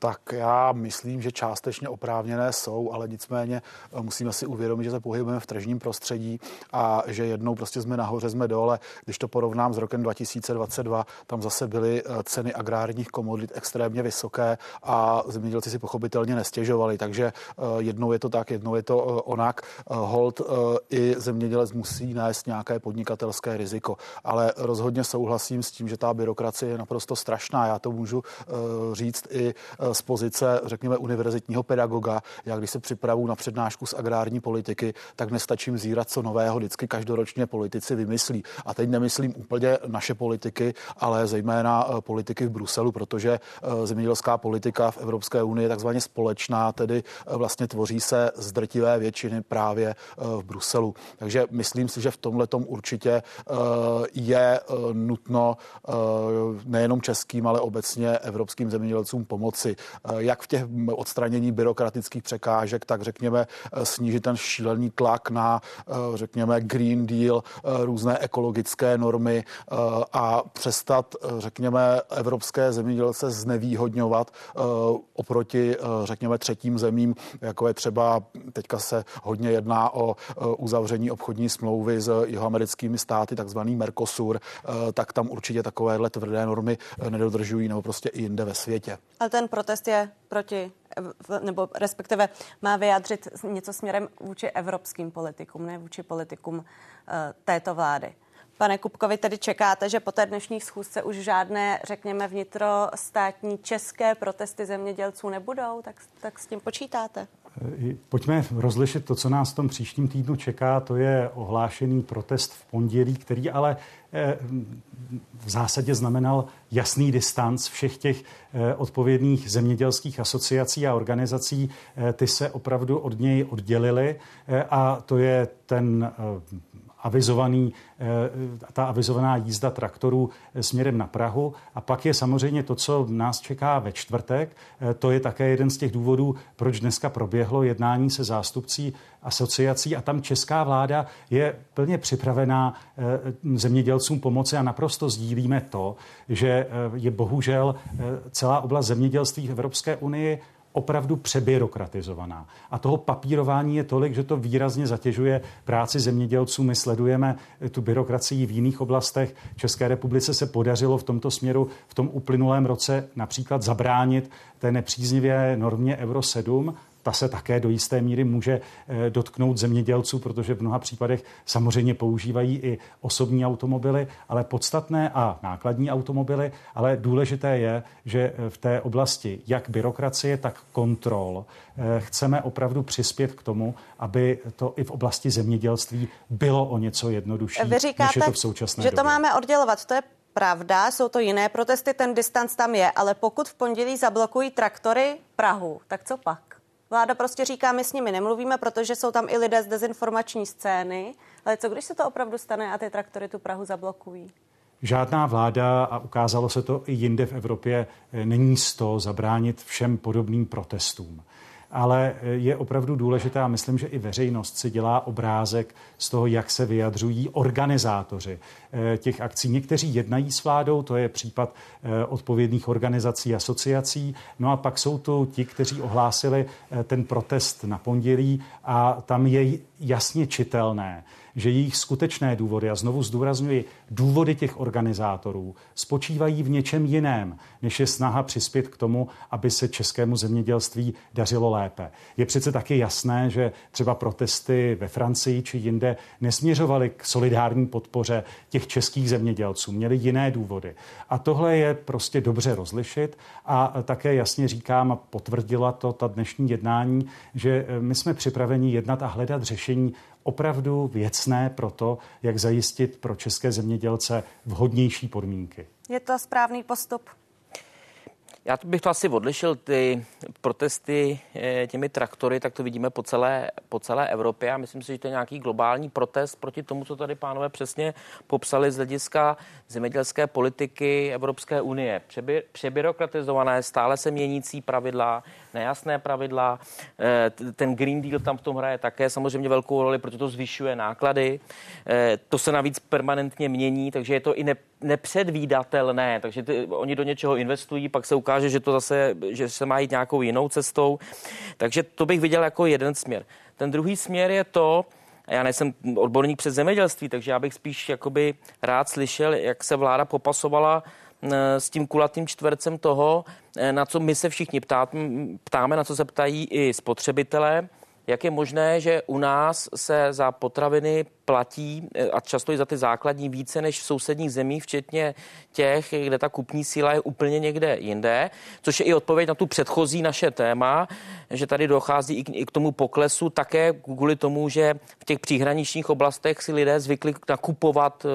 Tak já myslím, že částečně oprávněné jsou, ale nicméně eh, musíme si uvědomit, že se pohybujeme v tržním prostředí a že jednou prostě jsme nahoře, jsme dole. Když to porovnám s rokem 2022, tam zase byly eh, ceny agrárních komodit extrémně vysoké a zemědělci si pochopitelně nestěžovali. Takže eh, jednou je to tak, jednou je to onak. Hold i zemědělec musí nést nějaké podnikatelské riziko. Ale rozhodně souhlasím s tím, že ta byrokracie je naprosto strašná. Já to můžu říct i z pozice, řekněme, univerzitního pedagoga. Já když se připravu na přednášku z agrární politiky, tak nestačím zírat, co nového vždycky každoročně politici vymyslí. A teď nemyslím úplně naše politiky, ale zejména eh, politiky v Bruselu, protože eh, zemědělská politika v Evropské unii je takzvaně společná, tedy eh, vlastně tvoří se z drtivé většiny právě v Bruselu. Takže myslím si, že v tomhle určitě je nutno nejenom českým, ale obecně evropským zemědělcům pomoci. Eh, jak v těch odstranění byrokratických překážek, tak řekněme eh, snížit ten šílený tlak na, eh, řekněme, Green Deal, různé ekologické normy a přestat, řekněme, evropské zemědělce znevýhodňovat oproti, řekněme, třetím zemím, jako je třeba, teďka se hodně jedná o uzavření obchodní smlouvy s jihoamerickými státy, takzvaný Mercosur, tak tam určitě takovéhle tvrdé normy nedodržují nebo prostě i jinde ve světě. Ale ten protest protest je proti, nebo respektive má vyjádřit něco směrem vůči evropským politikům, ne vůči politikům uh, této vlády. Pane Kupkovi, tedy čekáte, že po té dnešní schůzce už žádné, řekněme, vnitrostátní české protesty zemědělců nebudou? Tak, tak s tím počítáte? Pojďme rozlišit to, co nás v tom příštím týdnu čeká. To je ohlášený protest v pondělí, který ale eh, v zásadě znamenal jasný distanc všech těch eh, odpovědných zemědělských asociací a organizací. Eh, ty se opravdu od něj oddělily a to je ten avizovaný, ta avizovaná jízda traktorů směrem na Prahu. A pak je samozřejmě to, co nás čeká ve čtvrtek. To je také jeden z těch důvodů, proč dneska proběhlo jednání se zástupcí asociací a tam česká vláda je plně připravená zemědělcům pomoci a naprosto sdílíme to, že je bohužel celá oblast zemědělství v Evropské unii opravdu přebyrokratizovaná. A toho papírování je tolik, že to výrazně zatěžuje práci zemědělců. My sledujeme tu byrokracii v jiných oblastech. České republice se podařilo v tomto směru v tom uplynulém roce například zabránit té nepříznivé normě Euro 7 ta se také do jisté míry může eh, dotknout zemědělců, protože v mnoha případech samozřejmě používají i osobní automobily, ale podstatné a nákladní automobily, ale důležité je, že eh, v té oblasti jak byrokracie, tak kontrol eh, chceme opravdu přispět k tomu, aby to i v oblasti zemědělství bylo o něco jednodušší, Vy říkáte, než je to v současné že době. to máme oddělovat. To je pravda, jsou to jiné protesty, ten distanc tam je, ale pokud v pondělí zablokují traktory Prahu, tak co pak? Vláda prostě říká, my s nimi nemluvíme, protože jsou tam i lidé z dezinformační scény. Ale co když se to opravdu stane a ty traktory tu Prahu zablokují? Žádná vláda, a ukázalo se to i jinde v Evropě, není z toho zabránit všem podobným protestům ale je opravdu důležité a myslím, že i veřejnost si dělá obrázek z toho, jak se vyjadřují organizátoři eh, těch akcí. Někteří jednají s vládou, to je případ eh, odpovědných organizací, asociací, no a pak jsou tu ti, kteří ohlásili eh, ten protest na pondělí a tam je jasně čitelné, že jejich skutečné důvody, a znovu zdůrazňuji, důvody těch organizátorů spočívají v něčem jiném, než je snaha přispět k tomu, aby se českému zemědělství dařilo lépe. Je přece taky jasné, že třeba protesty ve Francii či jinde nesměřovaly k solidární podpoře těch českých zemědělců, měly jiné důvody. A tohle je prostě dobře rozlišit a také jasně říkám, a potvrdila to ta dnešní jednání, že my jsme připraveni jednat a hledat řešení opravdu věcné pro to, jak zajistit pro české zemědělce vhodnější podmínky. Je to správný postup? Já bych to asi odlišil, ty protesty eh, těmi traktory, tak to vidíme po celé, po celé Evropě a myslím si, že to je nějaký globální protest proti tomu, co tady pánové přesně popsali z hlediska zemědělské politiky Evropské unie. Přeby, přebyrokratizované, stále se měnící pravidla, nejasné pravidla. Eh, ten Green Deal tam v tom hraje také samozřejmě velkou roli, protože to zvyšuje náklady. Eh, to se navíc permanentně mění, takže je to i ne, nepředvídatelné. Takže ty, oni do něčeho investují, pak se ukáže, že to zase, že se má jít nějakou jinou cestou. Takže to bych viděl jako jeden směr. Ten druhý směr je to, já nejsem odborník přes zemědělství, takže já bych spíš jakoby rád slyšel, jak se vláda popasovala Eh, s tím kulatým čtvercem toho, eh, na co my se všichni ptáme, na co se ptají i spotřebitelé, jak je možné, že u nás se za potraviny platí eh, a často i za ty základní více než v sousedních zemích, včetně těch, kde ta kupní síla je úplně někde jinde, což je i odpověď na tu předchozí naše téma, že tady dochází i k tomu poklesu také kvůli tomu, že v těch příhraničních oblastech si lidé zvykli nakupovat eh,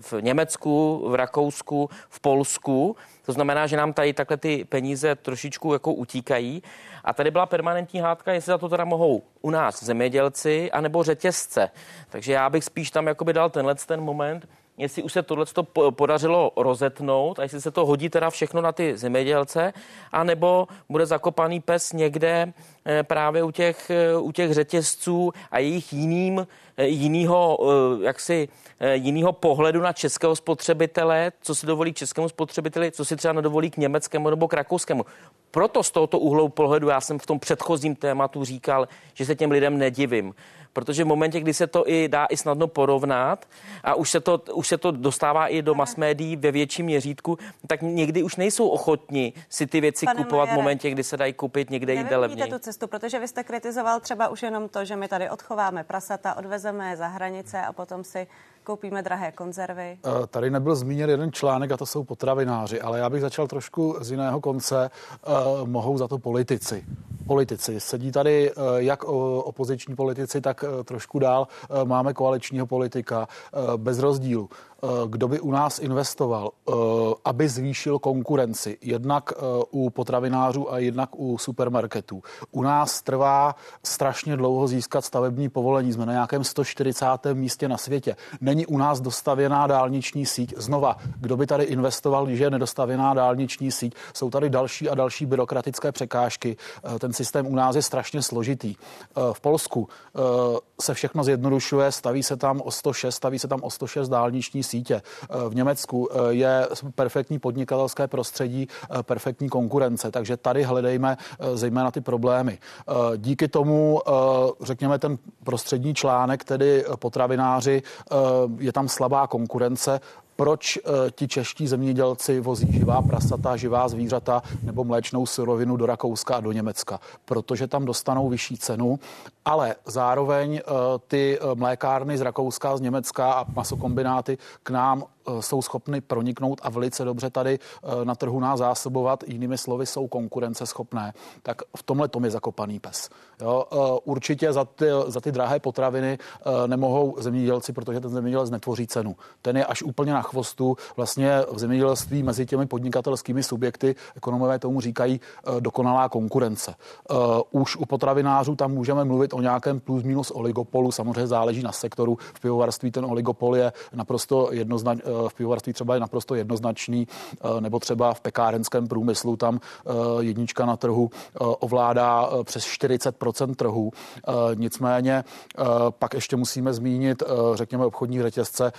v Německu, v Rakousku, v Polsku. To znamená, že nám tady takhle ty peníze trošičku jako utíkají. A tady byla permanentní hádka, jestli za to teda mohou u nás zemědělci anebo řetězce. Takže já bych spíš tam jakoby dal tenhle ten moment, jestli už se tohle podařilo rozetnout a jestli se to hodí teda všechno na ty zemědělce, anebo bude zakopaný pes někde eh, právě u těch, eh, u těch řetězců a jejich jiným, eh, jinýho, jaksi, jinýho pohledu na českého spotřebitele, co si dovolí českému spotřebiteli, co si třeba nedovolí k německému nebo k rakouskému. Proto z tohoto úhlu pohledu já jsem v tom předchozím tématu říkal, že se těm lidem nedivím protože v momentě, kdy se to i dá i snadno porovnat a už se to, už se to dostává i do mass médií ve větším měřítku, tak někdy už nejsou ochotni si ty věci Pane kupovat Majere, v momentě, kdy se dají koupit někde jinde levněji. tu cestu, protože vy jste kritizoval třeba už jenom to, že my tady odchováme prasata, odvezeme je za hranice a potom si koupíme drahé konzervy. Eh, tady nebyl zmíněn jeden článek a to jsou potravináři, ale já bych začal trošku z jiného konce. Eh, mohou za to politici politici. Sedí tady jak opoziční politici, tak trošku dál máme koaličního politika bez rozdílu. Eh, kdo by u nás investoval, eh, aby zvýšil konkurenci, jednak eh, u potravinářů a jednak u supermarketů. U nás trvá strašně dlouho získat stavební povolení. Jsme na nějakém 140. místě na světě. Není u nás dostavěná dálniční síť. Znova, kdo by tady investoval, když je nedostavěná dálniční síť? Jsou tady další a další byrokratické překážky. Ten systém u nás je strašně složitý. V Polsku se všechno zjednodušuje, staví se tam o 106, staví se tam o 106 dálniční sítě. Eh, v Německu eh, je perfektní podnikatelské prostředí, eh, perfektní konkurence, takže tady hledejme zejména ty problémy. Díky tomu, řekněme, ten prostřední článek, tedy potravináři, je tam slabá konkurence, proč uh, ti čeští zemědělci vozí živá prasata, živá zvířata nebo mléčnou surovinu do Rakouska a do Německa. Protože tam dostanou vyšší cenu, ale zároveň uh, ty mlékárny z Rakouska, z Německa a masokombináty k nám Eh, jsou schopny proniknout a velice dobře tady eh, na trhu nás zásobovat, jinými slovy jsou konkurenceschopné, tak v tomhle tom je zakopaný pes. Jo, eh, určitě za ty, za ty drahé potraviny nemohou zemědělci, protože ten zemědělec netvoří cenu. Ten je až úplně na chvostu. Vlastně v zemědělství mezi těmi podnikatelskými subjekty, ekonomové tomu říkají dokonalá konkurence. Už u potravinářů tam můžeme mluvit o nějakém plus minus oligopolu, samozřejmě záleží na sektoru. V pivovarství ten oligopol je naprosto jednoznačný v pivovarství třeba je naprosto jednoznačný, eh, nebo třeba v pekárenském průmyslu tam eh, jednička na trhu eh, ovládá přes 40% trhu. Nicméně pak ještě musíme zmínit, řekněme, obchodní řetězce,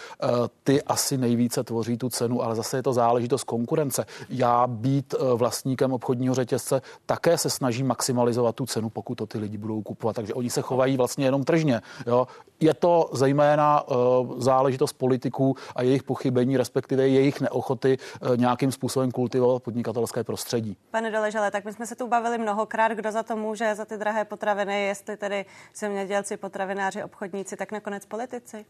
ty asi nejvíce tvoří tu cenu, ale zase je to záležitost konkurence. Já být vlastníkem obchodního řetězce také se snaží maximalizovat tu cenu, pokud to ty lidi budou kupovat. Takže oni se chovají vlastně jenom tržně. Jo. Je to zejména záležitost politiků a jejich pochybení, respektive jejich neochoty eh, nějakým způsobem kultivovat podnikatelské prostředí. Pane Doležele, tak my jsme se tu bavili mnohokrát, kdo za to může, za ty drahé potraviny, jestli tedy zemědělci, potravináři, obchodníci, tak nakonec politici.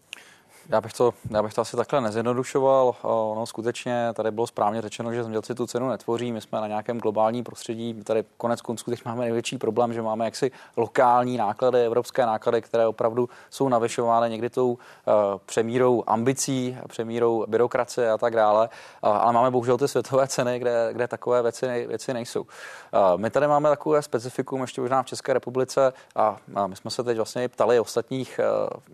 Já bych, to, já bych to asi takhle nezjednodušoval. Ono skutečně tady bylo správně řečeno, že zemědělci tu cenu netvoří. My jsme na nějakém globálním prostředí. My tady konec konců teď máme největší problém, že máme jaksi lokální náklady, evropské náklady, které opravdu jsou navyšovány někdy tou uh, přemírou ambicí, přemírou byrokracie a tak dále. Uh, ale máme bohužel ty světové ceny, kde, kde takové věci, věci nejsou. My tady máme takové specifikum ještě možná v České republice a, a my jsme se teď vlastně ptali ostatních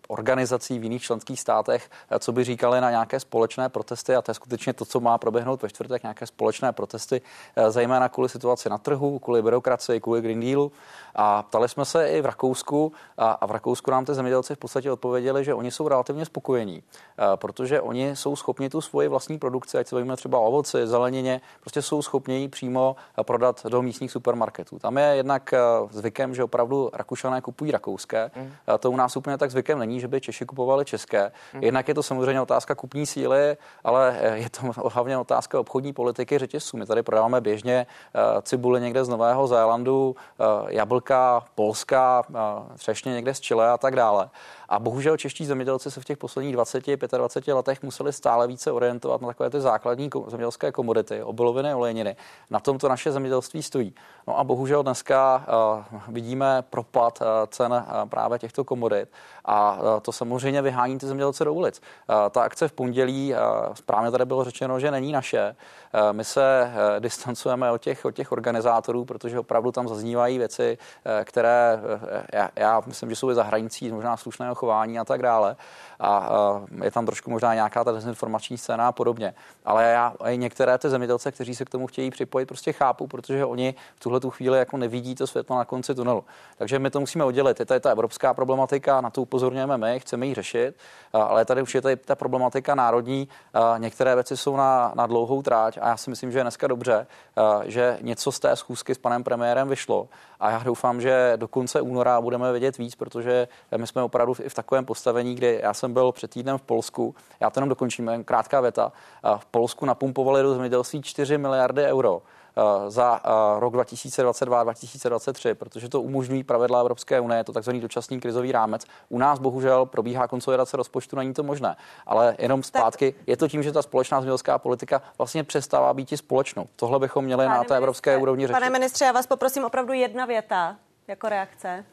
organizací v jiných členských státech, státech, eh, co by říkali na nějaké společné protesty a to je skutečně to, co má proběhnout ve čtvrtek, nějaké společné protesty, eh, zejména kvůli situaci na trhu, kvůli byrokracii, kvůli Green Dealu. A ptali jsme se i v Rakousku a, a v Rakousku nám ty zemědělci v podstatě odpověděli, že oni jsou relativně spokojení, eh, protože oni jsou schopni tu svoji vlastní produkci, ať se bavíme třeba o ovoci, zelenině, prostě jsou schopni ji přímo prodat do místních supermarketů. Tam je jednak zvykem, že opravdu Rakušané kupují rakouské. Mm. To u nás úplně tak zvykem není, že by Češi kupovali české. Mm. Jednak je to samozřejmě otázka kupní síly, ale eh, je to hlavně otázka obchodní politiky řetězců. My tady prodáváme běžně eh, cibuli někde z Nového Zélandu, eh, jablka, Polska, třešně někde z Chile a tak dále. A bohužel čeští zemědělci se v těch posledních 20, 25 letech museli stále více orientovat na takové ty základní zemědělské komodity, obiloviny, olejniny. Na tom to naše zemědělství stojí. No a bohužel dneska uh, vidíme propad uh, cen uh, právě těchto komodit a to samozřejmě vyhání ty zemědělce do ulic. Ta akce v pondělí, správně tady bylo řečeno, že není naše. My se distancujeme od těch, od těch organizátorů, protože opravdu tam zaznívají věci, které já, já myslím, že jsou i za hranicí možná slušného chování a tak dále. A je tam trošku možná nějaká ta dezinformační scéna a podobně. Ale já i některé ty zemědělce, kteří se k tomu chtějí připojit, prostě chápu, protože oni v tuhle tu chvíli jako nevidí to světlo na konci tunelu. Takže my to musíme oddělit. Je tady ta evropská problematika, na to upozorňujeme my, chceme ji řešit, ale tady už je tady ta problematika národní. Některé věci jsou na, na dlouhou tráť a já si myslím, že je dneska dobře, že něco z té schůzky s panem premiérem vyšlo a já doufám, že do konce února budeme vědět víc, protože my jsme opravdu i v takovém postavení, kdy já jsem byl před týdnem v Polsku, já to jenom dokončím, krátká věta, v Polsku napumpovali do zemědělství 4 miliardy euro za rok 2022 a 2023, protože to umožňují pravidla Evropské unie, je to takzvaný dočasný krizový rámec. U nás bohužel probíhá konsolidace rozpočtu, není to možné. Ale jenom zpátky, je to tím, že ta společná zemědělská politika vlastně přestává být i společnou. Tohle bychom měli pane na té evropské ministře, úrovni řešit. Pane ministře, já vás poprosím opravdu jedna věta jako reakce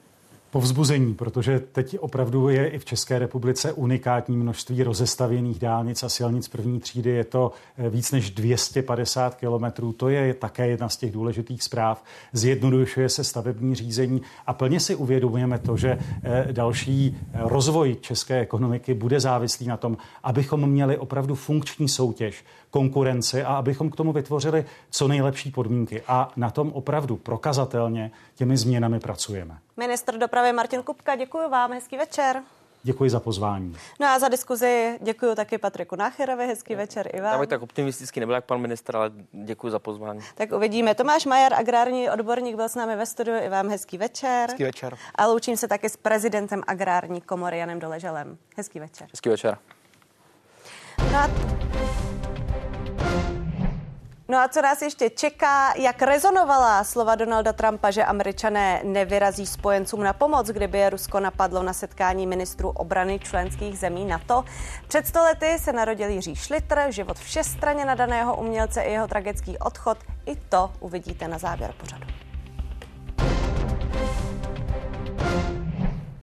povzbuzení, protože teď opravdu je i v České republice unikátní množství rozestavěných dálnic a silnic první třídy. Je to eh, víc než 250 kilometrů. To je také jedna z těch důležitých zpráv. Zjednodušuje se stavební řízení a plně si uvědomujeme to, že eh, další rozvoj české ekonomiky bude závislý na tom, abychom měli opravdu funkční soutěž, konkurenci a abychom k tomu vytvořili co nejlepší podmínky. A na tom opravdu prokazatelně těmi změnami pracujeme. Ministr dopravy Martin Kupka, děkuji vám, hezký večer. Děkuji za pozvání. No a za diskuzi děkuji taky Patriku Nácherovi, hezký večer i vám. Já tak optimisticky nebyl jak pan ministr, ale děkuji za pozvání. Tak uvidíme. Tomáš Majer, agrární odborník, byl s námi ve studiu, i vám hezký večer. Hezký večer. A loučím se taky s prezidentem agrární komory Janem Doleželem. Hezký večer. Hezký večer. No a No a co nás ještě čeká, jak rezonovala slova Donalda Trumpa, že američané nevyrazí spojencům na pomoc, kdyby je Rusko napadlo na setkání ministrů obrany členských zemí NATO. Před stolety se narodil Jiří Šlitr, život všestranně nadaného umělce i jeho tragický odchod. I to uvidíte na závěr pořadu.